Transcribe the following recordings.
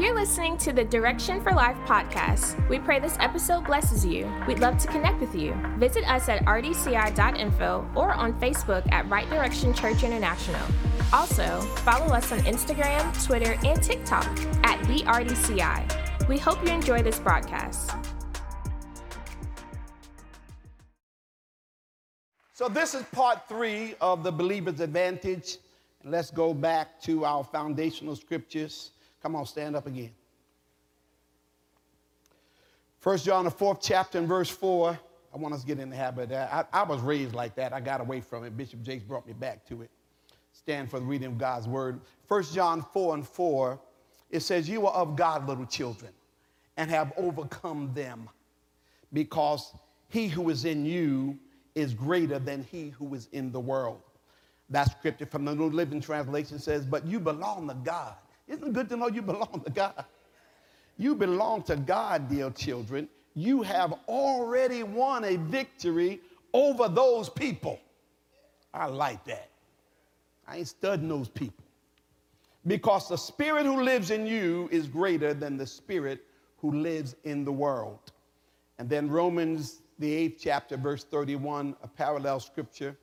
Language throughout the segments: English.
You're listening to the Direction for Life podcast. We pray this episode blesses you. We'd love to connect with you. Visit us at rdci.info or on Facebook at Right Direction Church International. Also, follow us on Instagram, Twitter, and TikTok at the RDCI. We hope you enjoy this broadcast. So, this is part three of the believer's advantage. Let's go back to our foundational scriptures. Come on, stand up again. First John, the fourth chapter, and verse four. I want us to get in the habit of that. I, I was raised like that. I got away from it. Bishop Jakes brought me back to it. Stand for the reading of God's word. First John 4 and 4, it says, You are of God, little children, and have overcome them, because he who is in you is greater than he who is in the world. That scripture from the New Living Translation says, But you belong to God. Isn't it good to know you belong to God? You belong to God, dear children. You have already won a victory over those people. I like that. I ain't studying those people. Because the spirit who lives in you is greater than the spirit who lives in the world. And then Romans the eighth chapter, verse 31, a parallel scripture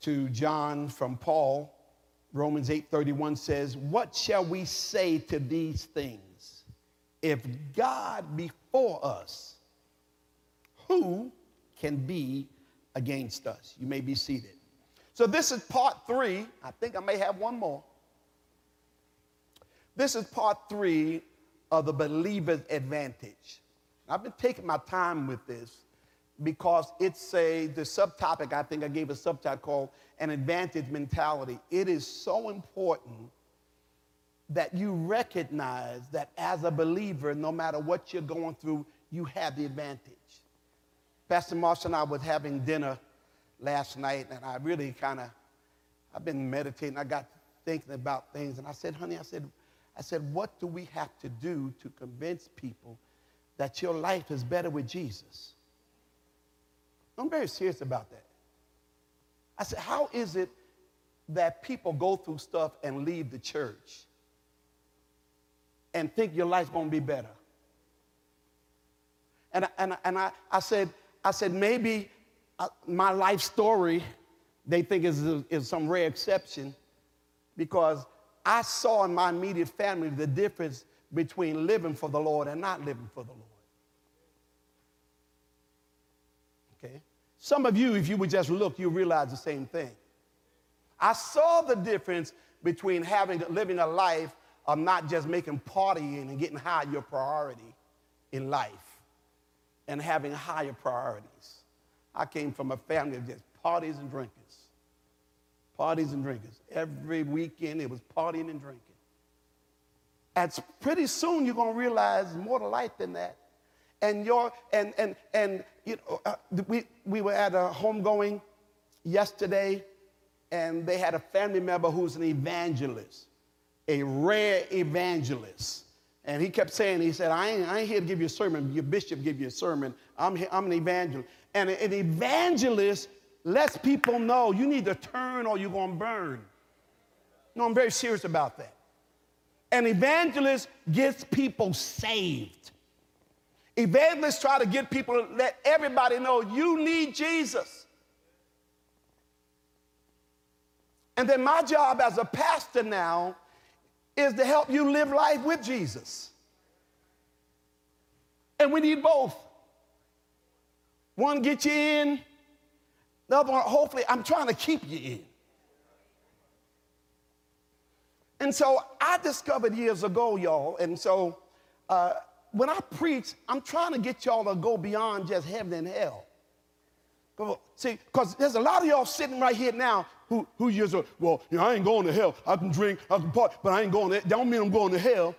to John from Paul. Romans 8:31 says, "What shall we say to these things? If God be for us, who can be against us?" You may be seated. So this is part 3. I think I may have one more. This is part 3 of the believer's advantage. I've been taking my time with this because it's a the subtopic I think I gave a subtitle called an advantage mentality. It is so important that you recognize that as a believer, no matter what you're going through, you have the advantage. Pastor Marshall and I was having dinner last night, and I really kind of I've been meditating. I got thinking about things, and I said, honey, I said, I said, what do we have to do to convince people that your life is better with Jesus. I'm very serious about that. I said, how is it that people go through stuff and leave the church and think your life's going to be better? And, and, and I, I, said, I said, maybe uh, my life story they think is, is some rare exception because I saw in my immediate family the difference between living for the Lord and not living for the Lord. Okay? Some of you, if you would just look, you realize the same thing. I saw the difference between having living a life of not just making partying and getting high your priority in life and having higher priorities. I came from a family of just parties and drinkers. Parties and drinkers. Every weekend it was partying and drinking. And pretty soon you're to realize more to life than that and your and and and you know uh, we we were at a homegoing yesterday and they had a family member who's an evangelist a rare evangelist. And he kept saying he said i ain't, I ain't here to give you a sermon. Your bishop give you a sermon. I'm, here, I'm an evangelist. And an evangelist lets people know you need to turn or you're going to burn. No i'm very serious about that. An evangelist gets people saved Evangelists try to get people to let everybody know you need Jesus. And then my job as a pastor now is to help you live life with Jesus. And we need both. One get you in, the other one, hopefully, I'm trying to keep you in. And so I discovered years ago, y'all, and so uh, when I preach, I'm trying to get y'all to go beyond just heaven and hell. See, because there's a lot of y'all sitting right here now who, who just, well, you know, I ain't going to hell. I can drink, I can party, but I ain't going to, don't mean I'm going to hell.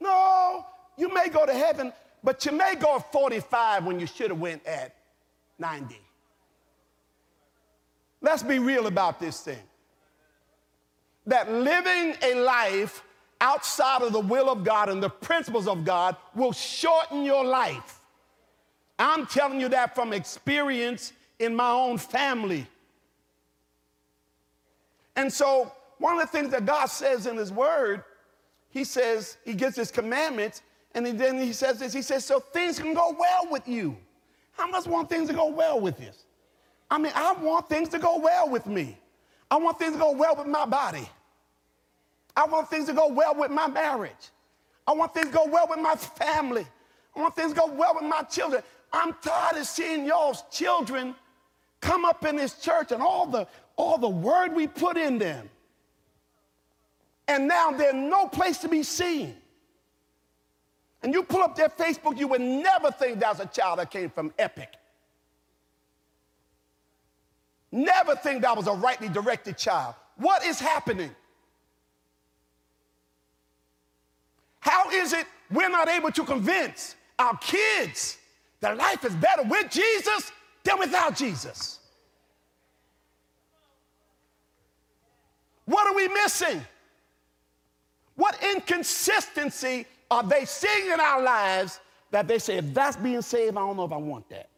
No, you may go to heaven, but you may go at 45 when you should have went at 90. Let's be real about this thing. That living a life outside of the will of God and the principles of God will shorten your life. I'm telling you that from experience in my own family. And so, one of the things that God says in His Word he says, he gives his commandments, and then he says this, he says, so things can go well with you. How much want things to go well with this. I mean, I want things to go well with me. I want things to go well with my body. I want things to go well with my marriage. I want things to go well with my family. I want things to go well with my children. I'm tired of seeing y'all's children come up in this church and all the, all the word we put in them. And now they're no place to be seen. And you pull up their Facebook, you would never think that's a child that came from Epic. Never think that was a rightly directed child. What is happening? Is it we're not able to convince our kids that life is better with Jesus than without Jesus? What are we missing? What inconsistency are they seeing in our lives that they say, if that's being saved, I don't know if I want that?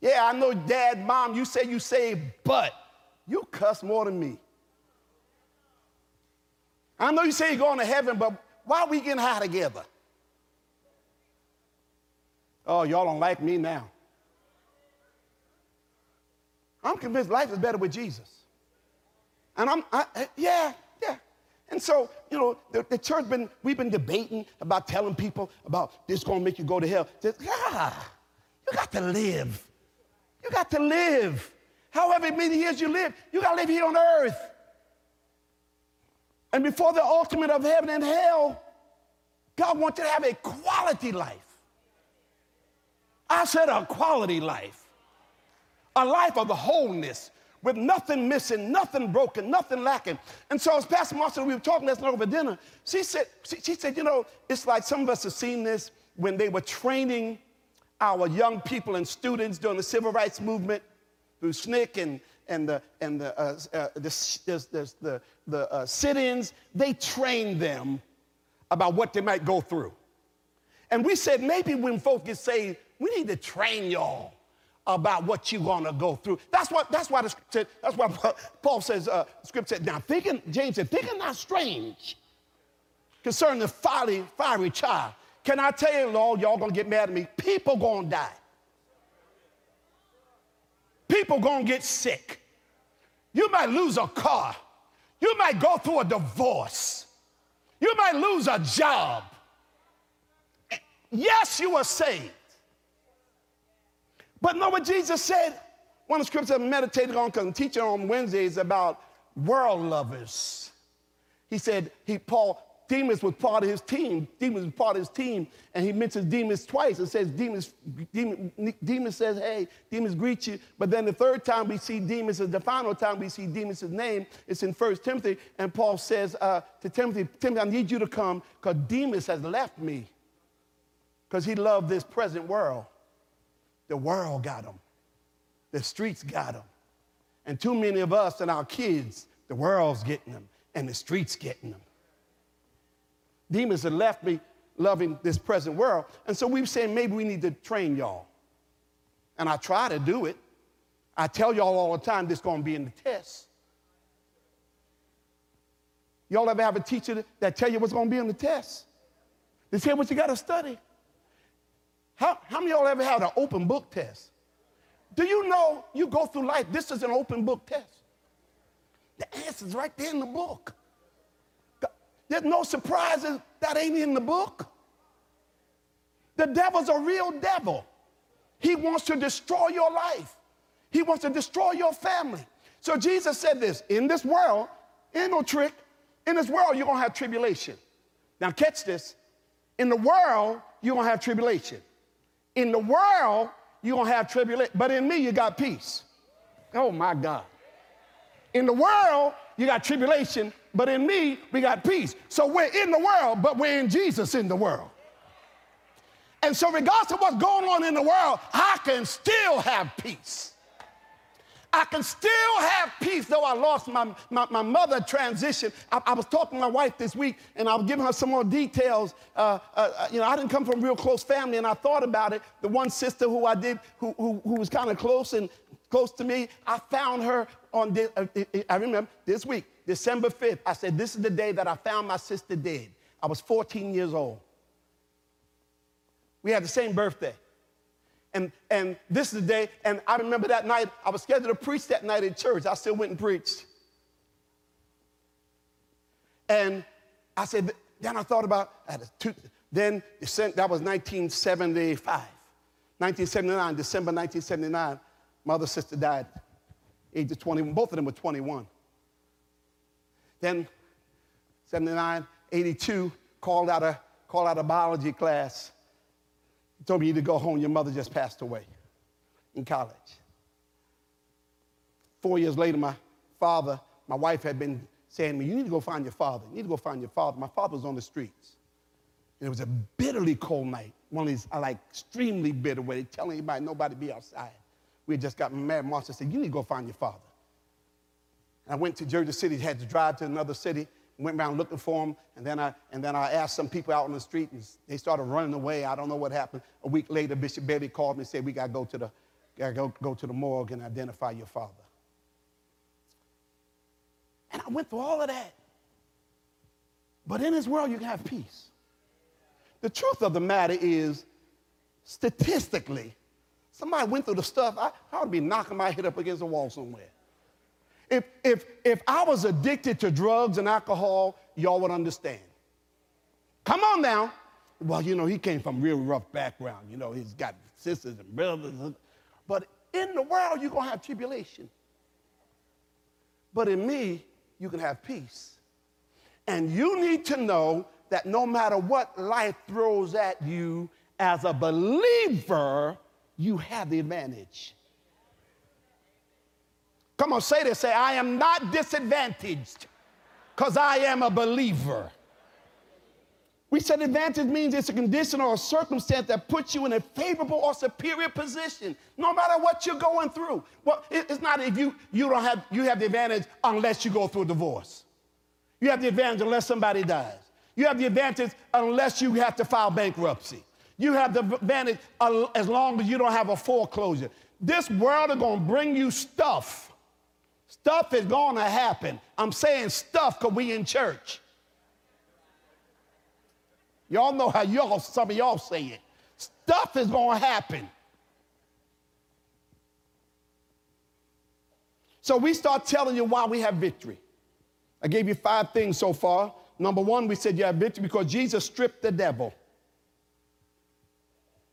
Yeah, I know, dad, mom, you say you saved, but you cuss more than me. I know you say you're going to heaven, but why are we getting high together? Oh, y'all don't like me now. I'm convinced life is better with Jesus. And I'm, I, yeah, yeah. And so, you know, the, the church been, we've been debating about telling people about this gonna make you go to hell. Just, ah, you got to live. You got to live. However many years you live, you got to live here on earth. And before the ultimate of heaven and hell, God wants you to have a quality life. I said a quality life, a life of wholeness with nothing missing, nothing broken, nothing lacking. And so, as Pastor Marshall, we were talking last night over dinner, she said, she, she said, you know, it's like some of us have seen this when they were training our young people and students during the civil rights movement through SNCC and, and the, and the, uh, uh, the, the, the, the uh, sit-ins, they trained them about what they might go through. And we said maybe when folks get saved, we need to train y'all about what you're gonna go through. That's what that's why the scripture, that's why Paul says, uh, scripture said, now thinking, James said, thinking not strange concerning the fiery, fiery child. Can I tell you, Lord, y'all gonna get mad at me? People gonna die. People gonna get sick. You might lose a car. You might go through a divorce. You might lose a job. Yes, you are saved. But know what Jesus said? One of the scriptures I meditated on because I'm teaching on Wednesdays about world lovers. He said, he, Paul, Demas was part of his team. Demas was part of his team, and he mentions Demas twice. It says Demas, Demas, Demas says, hey, Demas greets you. But then the third time we see Demas, the final time we see Demas' name, it's in First Timothy, and Paul says uh, to Timothy, Timothy, I need you to come because Demas has left me because he loved this present world. The world got him. The streets got him. And too many of us and our kids, the world's getting them and the streets getting them. Demas have left me loving this present world. And so we have saying maybe we need to train y'all. And I try to do it. I tell y'all all the time this is going to be in the test. Y'all ever have a teacher that tell you what's going to be in the test? They say what you got to study. How, how many y'all ever had an open book test? Do you know you go through life? This is an open book test. The answer's right there in the book. There's no surprises that ain't in the book. The devil's a real devil. He wants to destroy your life. He wants to destroy your family. So Jesus said this in this world, ain't no trick. In this world, you're gonna have tribulation. Now, catch this. In the world, you're gonna have tribulation. In the world, you're going to have tribulation, but in me, you got peace. Oh my God. In the world, you got tribulation, but in me, we got peace. So we're in the world, but we're in Jesus in the world. And so, regardless of what's going on in the world, I can still have peace. I can still have peace, though I lost my, my, my mother transition. I, I, was talking to my wife this week, and I was giving her some more details. Uh, uh, uh, you know, I didn't come from a real close family, and I thought about it. The one sister who I did, who, who, who was kind of close, and close to me. I found her on, this, uh, I remember this week, December 5th. I said, This is the day that I found my sister dead. I was 14 years old. We had the same birthday. And, and this is the day, and I remember that night, I was scheduled to preach that night at church. I still went and preached. And I said, then I thought about, then that was 1975. 1979, December 1979, mother sister died, age of 21. Both of them were 21. Then 79, 82, called out a, called out a biology class he told me you need to go home. Your mother just passed away in college. Four years later, my father, my wife had been saying to me, You need to go find your father. You need to go find your father. My father was on the streets. And it was a bitterly cold night. One of these, like, extremely bitter, where they telling anybody, nobody be outside. We had just gotten married. Marcia said, You need to go find your father. I went to Jersey City, had to drive to another city went around looking for him, and then I and then I asked some people out on the street, and they started running away. I don't know what happened. A week later, Bishop Bailey called me and said, "We got to go to the gotta go, go to the morgue and identify your father." And I went through all of that. But in this world, you can have peace. The truth of the matter is, statistically, somebody went through the stuff, I, I ought to be knocking my head up against the wall somewhere. If, if, if I was addicted to drugs and alcohol, y'all would understand. Come on now. Well, you know, he came from real rough background. You know, he's got sisters and brothers. But in the world, you're going to have tribulation. But in me, you can have peace. And you need to know that no matter what life throws at you, as a believer, you have the advantage. Come on, say this. Say, I am not disadvantaged because I am a believer. We said advantage means it's a condition or a circumstance that puts you in a favorable or superior position, no matter what you're going through. Well, it's not if you you don't have you have the advantage unless you go through a divorce. You have the advantage unless somebody dies. You have the advantage unless you have to file bankruptcy. You have the advantage as long as you don't have a foreclosure. This world is going to bring you stuff Stuff is going to happen. I'm saying stuff because we in church. Y'all know how y'all, some of y'all say it. Stuff is going to happen. So we start telling you why we have victory. I gave you five things so far. Number one, we said you have victory because Jesus stripped the devil.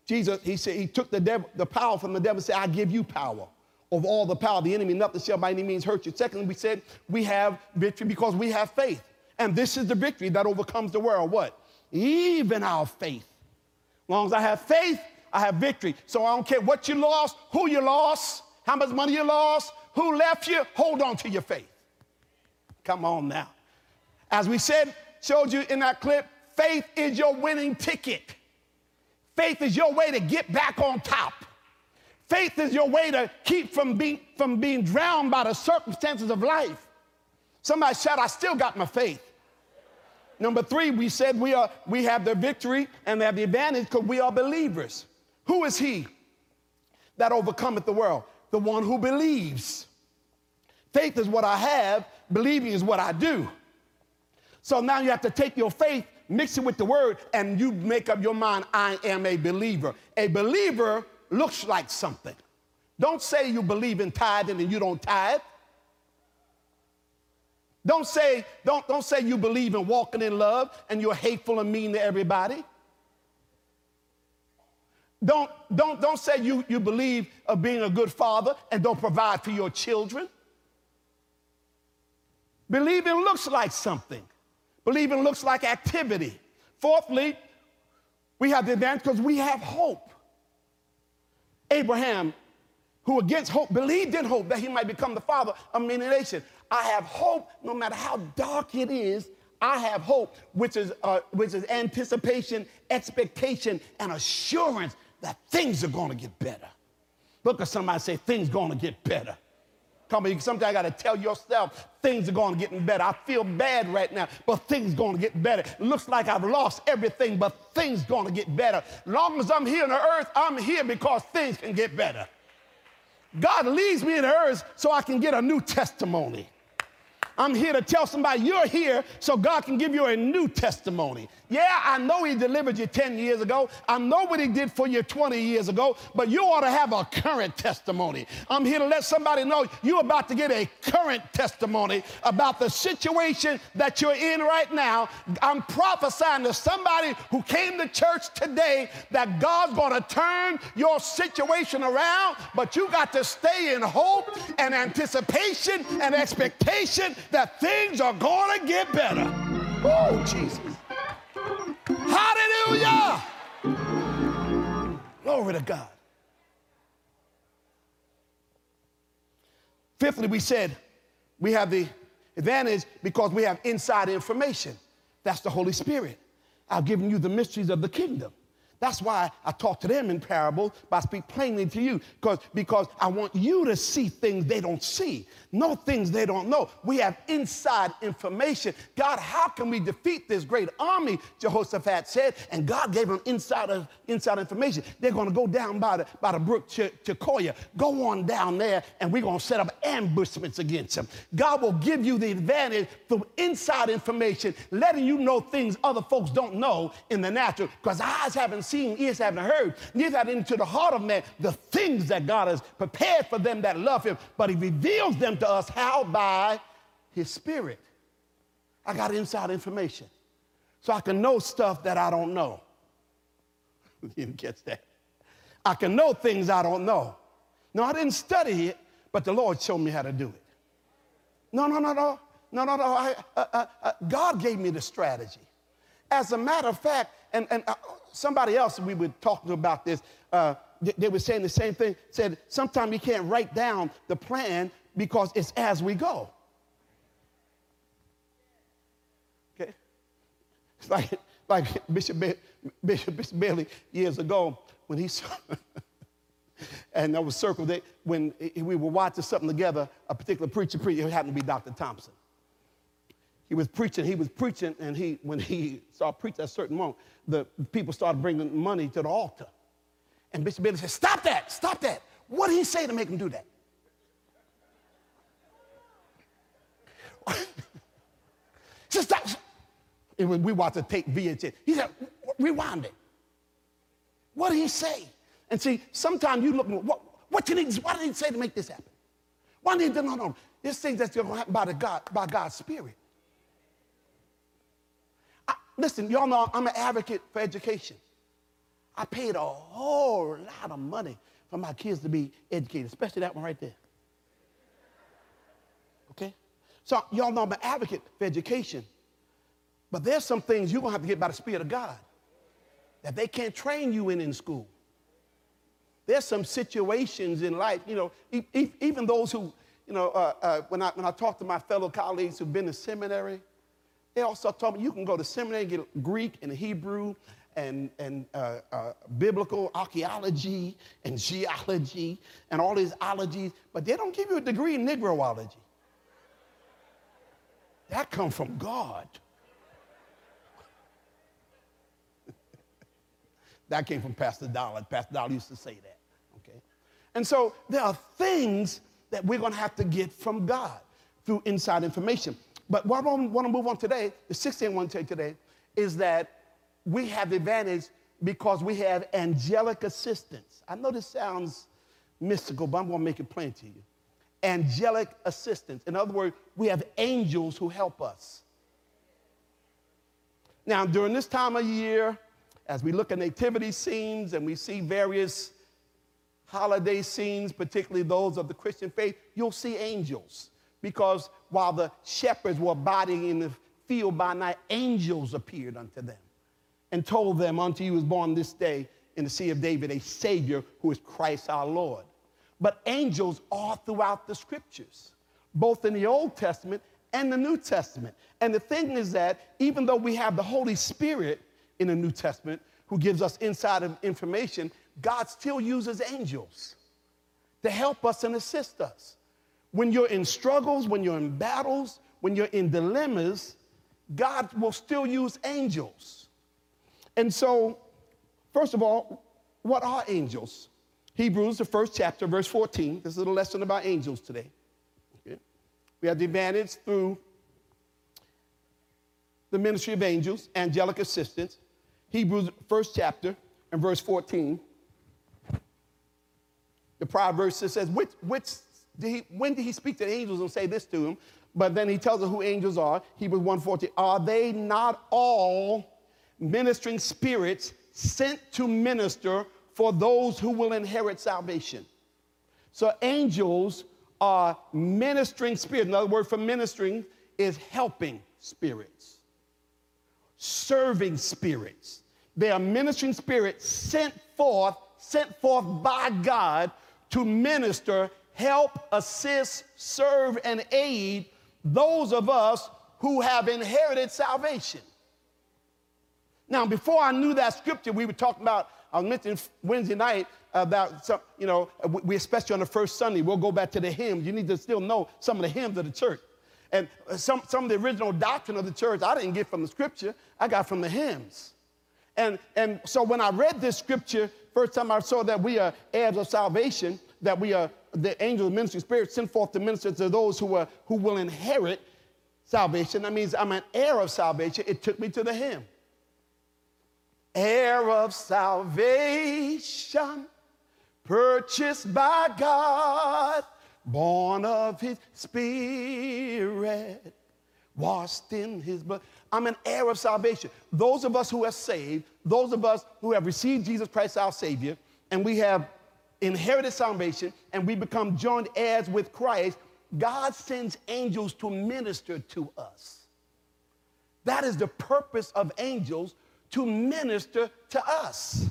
Jesus, he said, he took the devil, the power from the devil and said, I give you power of all the power of the enemy, nothing shall by any means hurt you. Secondly, we said we have victory because we have faith. And this is the victory that overcomes the world. What? Even our faith. As long as I have faith, I have victory. So I don't care what you lost, who you lost, how much money you lost, who left you, hold on to your faith. Come on now. As we said, showed you in that clip, faith is your winning ticket. Faith is your way to get back on top. Faith is your way to keep from being, from being drowned by the circumstances of life. Somebody said, I still got my faith. Number three, we said we, are, we have the victory and we have the advantage because we are believers. Who is he that overcometh the world? The one who believes. Faith is what I have, believing is what I do. So now you have to take your faith, mix it with the word, and you make up your mind, I am a believer. A believer looks like something. Don't say you believe in tithing and you don't tithe. Don't say, don't, don't say you believe in walking in love and you're hateful and mean to everybody. Don't, don't, don't say you, you believe of being a good father and don't provide for your children. Believing looks like something. Believing looks like activity. Fourthly, we have the advantage because we have hope. Abraham, who against hope believed in hope that he might become the father of many nations. I have hope no matter how dark it is. I have hope, which is, uh, which is anticipation, expectation, and assurance that things are going to get better. Look at somebody say, things going to get better. Come on, sometimes I got to tell yourself things are going to get better. I feel bad right now, but things going to get better. Looks like I've lost everything, but things going to get better. Long as I'm here on the earth, I'm here because things can get better. God leads me in the earth so I can get a new testimony. I'm here to tell somebody you're here so God can give you a new testimony. Yeah, I know He delivered you 10 years ago. I know what He did for you 20 years ago, but you ought to have a current testimony. I'm here to let somebody know you're about to get a current testimony about the situation that you're in right now. I'm prophesying to somebody who came to church today that God's going to turn your situation around, but you got to stay in hope and anticipation and expectation that things are going to get better. Oh, Jesus. Hallelujah. Glory to God. Fifthly, we said we have the advantage because we have inside information. That's the Holy Spirit. I've given you the mysteries of the kingdom. That's why I talk to them in parable, but I speak plainly to you because, because I want you to see things they don't see, know things they don't know. We have inside information. God, how can we defeat this great army? Jehoshaphat said, and God gave them inside, of, inside information. They're going to go down by the, by the brook Chekoya. Go on down there, and we're going to set up ambushments against them. God will give you the advantage through inside information, letting you know things other folks don't know in the natural because eyes haven't seen, ears haven't heard, neither have into the heart of man the things that God has prepared for them that love him, but he reveals them to us how? By his spirit. I got inside information. So I can know stuff that I don't know. you didn't catch that. I can know things I don't know. No, I didn't study it, but the Lord showed me how to do it. No, no, no, no. No, no, no. I, uh, uh, uh, God gave me the strategy. As a matter of fact, and, and uh, somebody else we were talking about this, uh, they, they were saying the same thing, said sometimes you can't write down the plan because it's as we go. Okay? It's like, like Bishop, ba- Bishop, Bishop Bailey years ago when he saw, and I was circled it when we were watching something together, a particular preacher, preacher, it happened to be Dr. Thompson he was preaching, he was preaching, and he, when he started preaching at a certain moment, the people started bringing money to the altar. And Bishop Bailey said, Stop that, stop that. What did he say to make him do that? said, Stop. And when we watched the tape VHS, he said, Rewind it. What did he say? And see, sometimes you look, what, what did he, what did he say to make this happen? Why did he, no, no, this thing that's going to happen by, the God, by God's Spirit. Listen, y'all know I'm an advocate for education. I paid a whole lot of money for my kids to be educated, especially that one right there. Okay? So y'all know I'm an advocate for education. But there's some things you're going to have to get by the Spirit of God that they can't train you in in school. There's some situations in life, you know, even those who, you know, uh, uh, when, I, when I talk to my fellow colleagues who've been to seminary, they also told me you can go to seminary and get Greek and Hebrew and, and uh, uh, biblical archaeology and geology and all these ologies, but they don't give you a degree in Negroology. That comes from God. that came from Pastor Dollar. Pastor Dollar used to say that. Okay? And so there are things that we're going to have to get from God through inside information. But what I want to move on today, the 16th I want to take today, is that we have advantage because we have angelic assistance. I know this sounds mystical, but I'm going to make it plain to you. Angelic assistance. In other words, we have angels who help us. Now, during this time of year, as we look at nativity scenes and we see various holiday scenes, particularly those of the Christian faith, you'll see angels because while the shepherds were abiding in the field by night, angels appeared unto them and told them, Unto you is born this day in the city of David a Savior who is Christ our Lord. But angels are throughout the scriptures, both in the Old Testament and the New Testament. And the thing is that even though we have the Holy Spirit in the New Testament who gives us inside of information, God still uses angels to help us and assist us. When you're in struggles, when you're in battles, when you're in dilemmas, God will still use angels. And so, first of all, what are angels? Hebrews, the first chapter, verse 14. This is a lesson about angels today. Okay? We have the advantage through the ministry of angels, angelic assistance. Hebrews, first chapter, and verse 14. The prior verse says, which, which did he, when did he speak to the angels and say this to them? But then he tells us who angels are. Hebrews 1:14. Are they not all ministering spirits sent to minister for those who will inherit salvation. So angels are ministering spirits. Another word for ministering is helping spirits, serving spirits. They are ministering spirits sent forth, sent forth by God to minister, help, assist, serve, and aid those of us who have inherited salvation. Now, before I knew that scripture, we were talking about I was mentioning Wednesday night about some, you know, we especially on the first Sunday, we'll go back to the hymns. You need to still know some of the hymns of the church. And some, some of the original doctrine of the church I didn't get from the scripture, I got from the hymns. And, and so when I read this scripture, first time I saw that we are heirs of salvation, that we are the angel of ministry spirit sent forth to minister to those who, are, who will inherit salvation. That means I'm an heir of salvation. It took me to the hymn heir of salvation, purchased by God, born of his spirit, washed in his blood. I'm an heir of salvation. Those of us who are saved, those of us who have received Jesus Christ our Savior, and we have inherited salvation and we become joint heirs with Christ, God sends angels to minister to us. That is the purpose of angels to minister to us.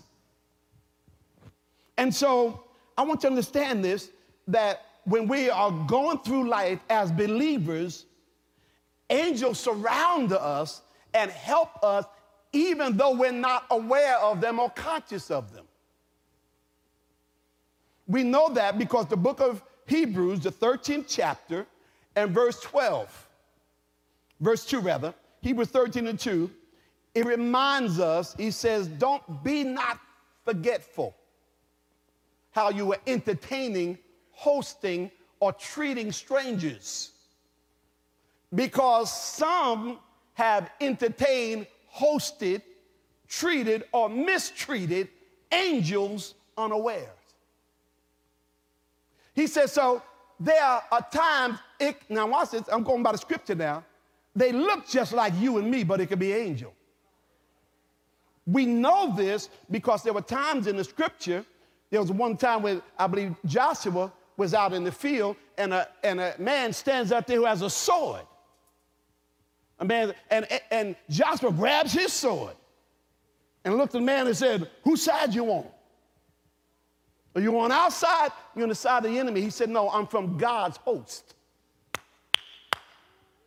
And so I want you to understand this that when we are going through life as believers, angels surround us and help us even though we're not aware of them or conscious of them. We know that because the book of Hebrews, the 13th chapter, and verse 12, verse 2 rather, Hebrews 13 and 2, it reminds us, he says, don't be not forgetful how you were entertaining, hosting, or treating strangers. Because some have entertained, hosted, treated, or mistreated angels unawares. He says, so there are times, it, now watch this, I'm going by the scripture now. They look just like you and me, but it could be angel. We know this because there were times in the scripture, there was one time when I believe Joshua was out in the field and a, and a man stands out there who has a sword. A man, and, and Joshua grabs his sword and looked at the man and said, Whose side you on? Are you on our side? You're on the side of the enemy. He said, No, I'm from God's host.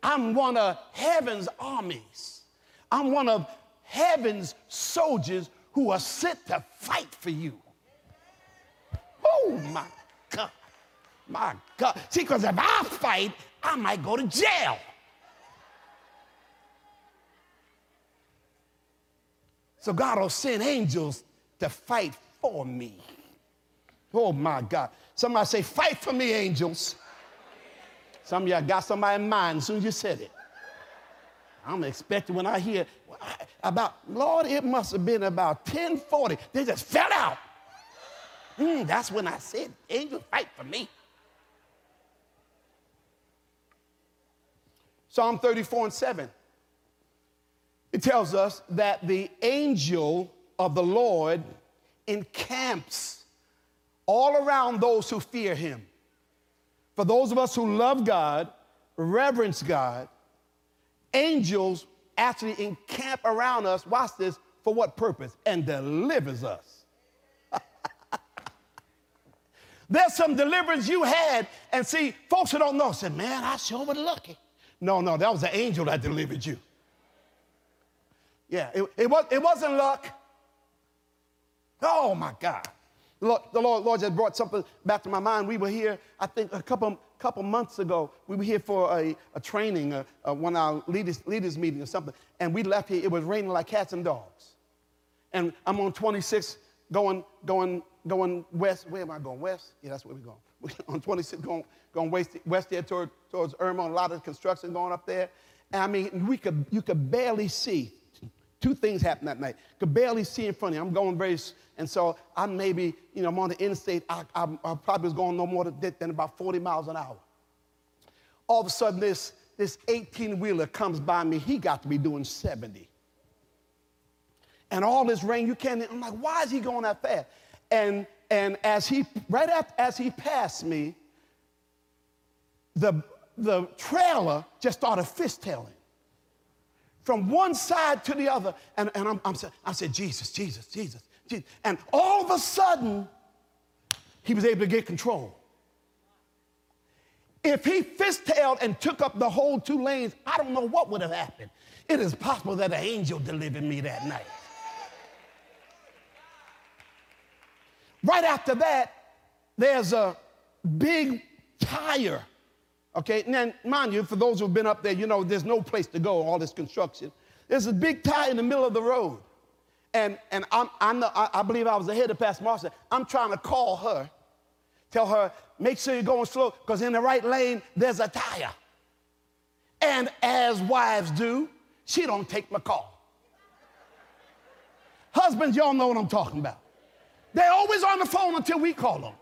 I'm one of heaven's armies. I'm one of heaven's soldiers who are sent to fight for you. Oh my God. My God. See, because if I fight, I might go to jail. So God will send angels to fight for me. Oh my God. Somebody say, fight for me, angels. Some of y'all got somebody in mind as soon as you said it. I'm expecting when I hear about, Lord, it must have been about 1040. They just fell out. Mm, that's when I said, angels fight for me. Psalm 34 and 7. It tells us that the angel of the Lord encamps all around those who fear him. For those of us who love God, reverence God, angels actually encamp around us, watch this, for what purpose? And delivers us. There's some deliverance you had, and see, folks who don't know said, man, I sure was lucky. No, no, that was the angel that delivered you. Yeah, it, it, was, it wasn't luck. Oh my God. The Lord, the Lord, Lord just brought something back to my mind. We were here, I think, a couple, couple months ago, we were here for a, a training, a, a one of our leaders, leaders meeting or something, and we left here. It was raining like cats and dogs. And I'm on 26 going, going, going west. Where am I going? West? Yeah, that's where we're going. We're on 26, going, going west, west there toward, towards Irmo, a lot of construction going up there. And I mean, we could, you could barely see. Two things happened that night. Could barely see in front of me. I'm going very, and so I maybe, you know, I'm on the interstate. I, I, I probably was going no more than, about 40 miles an hour. All of a sudden, this, this 18 wheeler comes by me. He got to be doing 70. And all this rain, you can't, I'm like, why is he going that fast? And, and as he, right after, as he passed me, the, the trailer just started fishtailing from one side to the other. And, and I'm, I'm, I said, Jesus, Jesus, Jesus, Jesus. And all of a sudden, he was able to get control. If he fishtailed and took up the whole two lanes, I don't know what would have happened. It is possible that an angel delivered me that night. Right after that, there's a big tire. Okay, and then mind you, for those who've been up there, you know there's no place to go, all this construction. There's a big tire in the middle of the road. And, and I'm, I'm the, I, I believe I was ahead of Pastor Marcia. I'm trying to call her, tell her, make sure you're going slow, because in the right lane, there's a tire. And as wives do, she don't take my call. Husbands, y'all know what I'm talking about. They're always on the phone until we call them.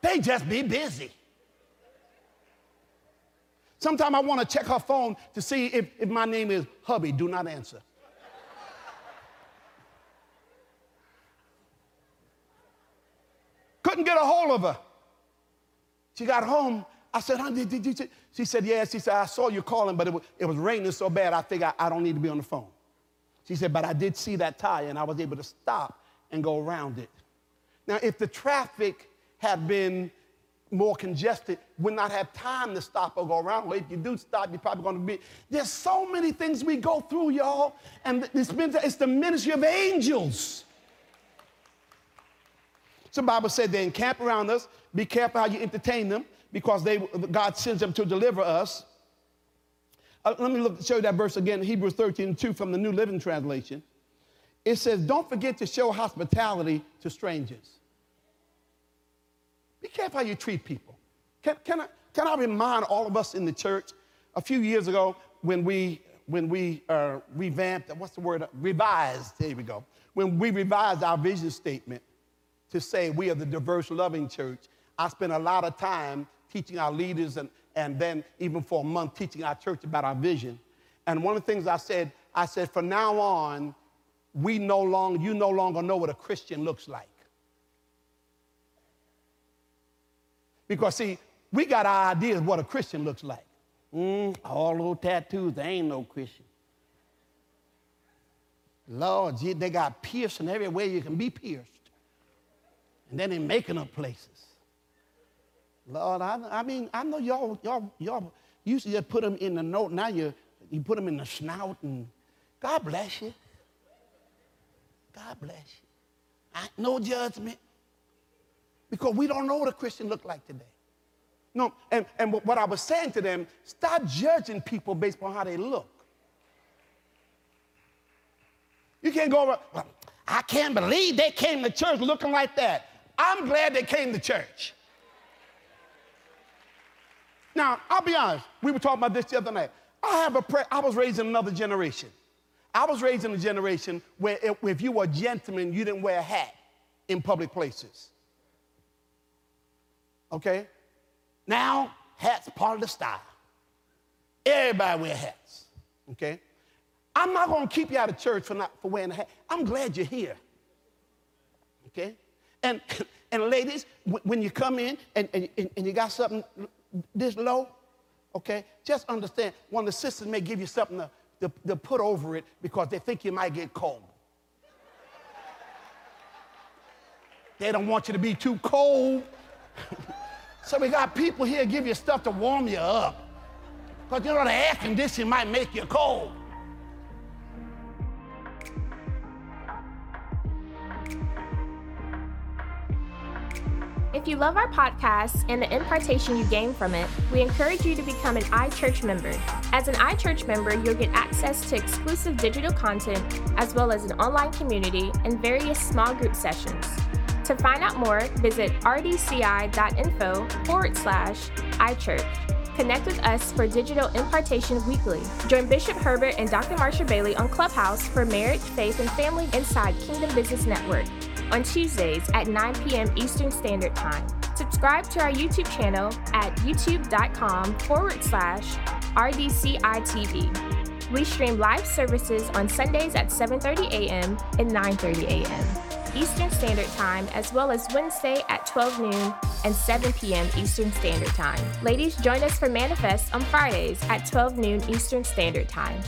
They just be busy. Sometimes I want to check her phone to see if, if my name is hubby. Do not answer. Couldn't get a hold of her. She got home. I said, honey, did, you? She said, yes. She said, I saw you calling, but it was, it was raining so bad, I figured I, I don't need to be on the phone. She said, but I did see that tire and I was able to stop and go around it. Now, if the traffic had been more congested, would not have time to stop or go around. Well, if you do stop, you're probably going to be. There's so many things we go through, y'all, and it's, it's the ministry of angels. So Bible said they encamp around us. Be careful how you entertain them, because they, God sends them to deliver us. Uh, let me look, show you that verse again, Hebrews 13, 2 from the New Living Translation it says, don't forget to show hospitality to strangers. Be careful how you treat people. Can, can, I, can I remind all of us in the church, a few years ago when we, when we uh, revamped, what's the word, revised, there we go. When we revised our vision statement to say we are the diverse, loving church, I spent a lot of time teaching our leaders and, and then even for a month teaching our church about our vision. And one of the things I said, I said, from now on, we no longer, you no longer know what a Christian looks like. Because, see, we got our ideas what a Christian looks like. Mm, all those tattoos, they ain't no Christian. Lord, they got piercing everywhere you can be pierced. And then they making up places. Lord, I, I mean, I know y'all, y'all, y'all used to just put them in the note. Now you, you put them in the snout and God bless you. God bless you. I, no judgment. Because we don't know what a Christian looked like today. No, and, and what I was saying to them, stop judging people based on how they look. You can't go over, well, I can't believe they came to church looking like that. I'm glad they came to church. Now, I'll be honest, we were talking about this the other night. I have a prayer, I was raised in another generation. I was raised in a generation where if you were a gentleman, you didn't wear a hat in public places. Okay? Now, hats part of the style. Everybody wear hats. Okay? I'm not going to keep you out of church for not for wearing a hat. I'm glad you're here. Okay? And and ladies, when you come in and, and, and you got something this low, okay, just understand one of the sisters may give you something to to, to put over it because they think you might get cold. they don't want you to be too cold. so we got people here give you stuff to warm you up. Because you know the air conditioning might make you cold. If you love our podcast and the impartation you gain from it, we encourage you to become an iChurch member. As an iChurch member, you'll get access to exclusive digital content, as well as an online community and various small group sessions. To find out more, visit rdci.info forward slash iChurch. Connect with us for digital impartation weekly. Join Bishop Herbert and Dr. Marsha Bailey on Clubhouse for Marriage, Faith, and Family Inside Kingdom Business Network on Tuesdays at 9 p.m. Eastern Standard Time. Subscribe to our YouTube channel at youtube.com forward slash RDCITV. We stream live services on Sundays at 7.30 a.m. and 9.30 a.m. Eastern Standard Time, as well as Wednesday at 12 noon and 7 p.m. Eastern Standard Time. Ladies, join us for Manifest on Fridays at 12 noon Eastern Standard Time.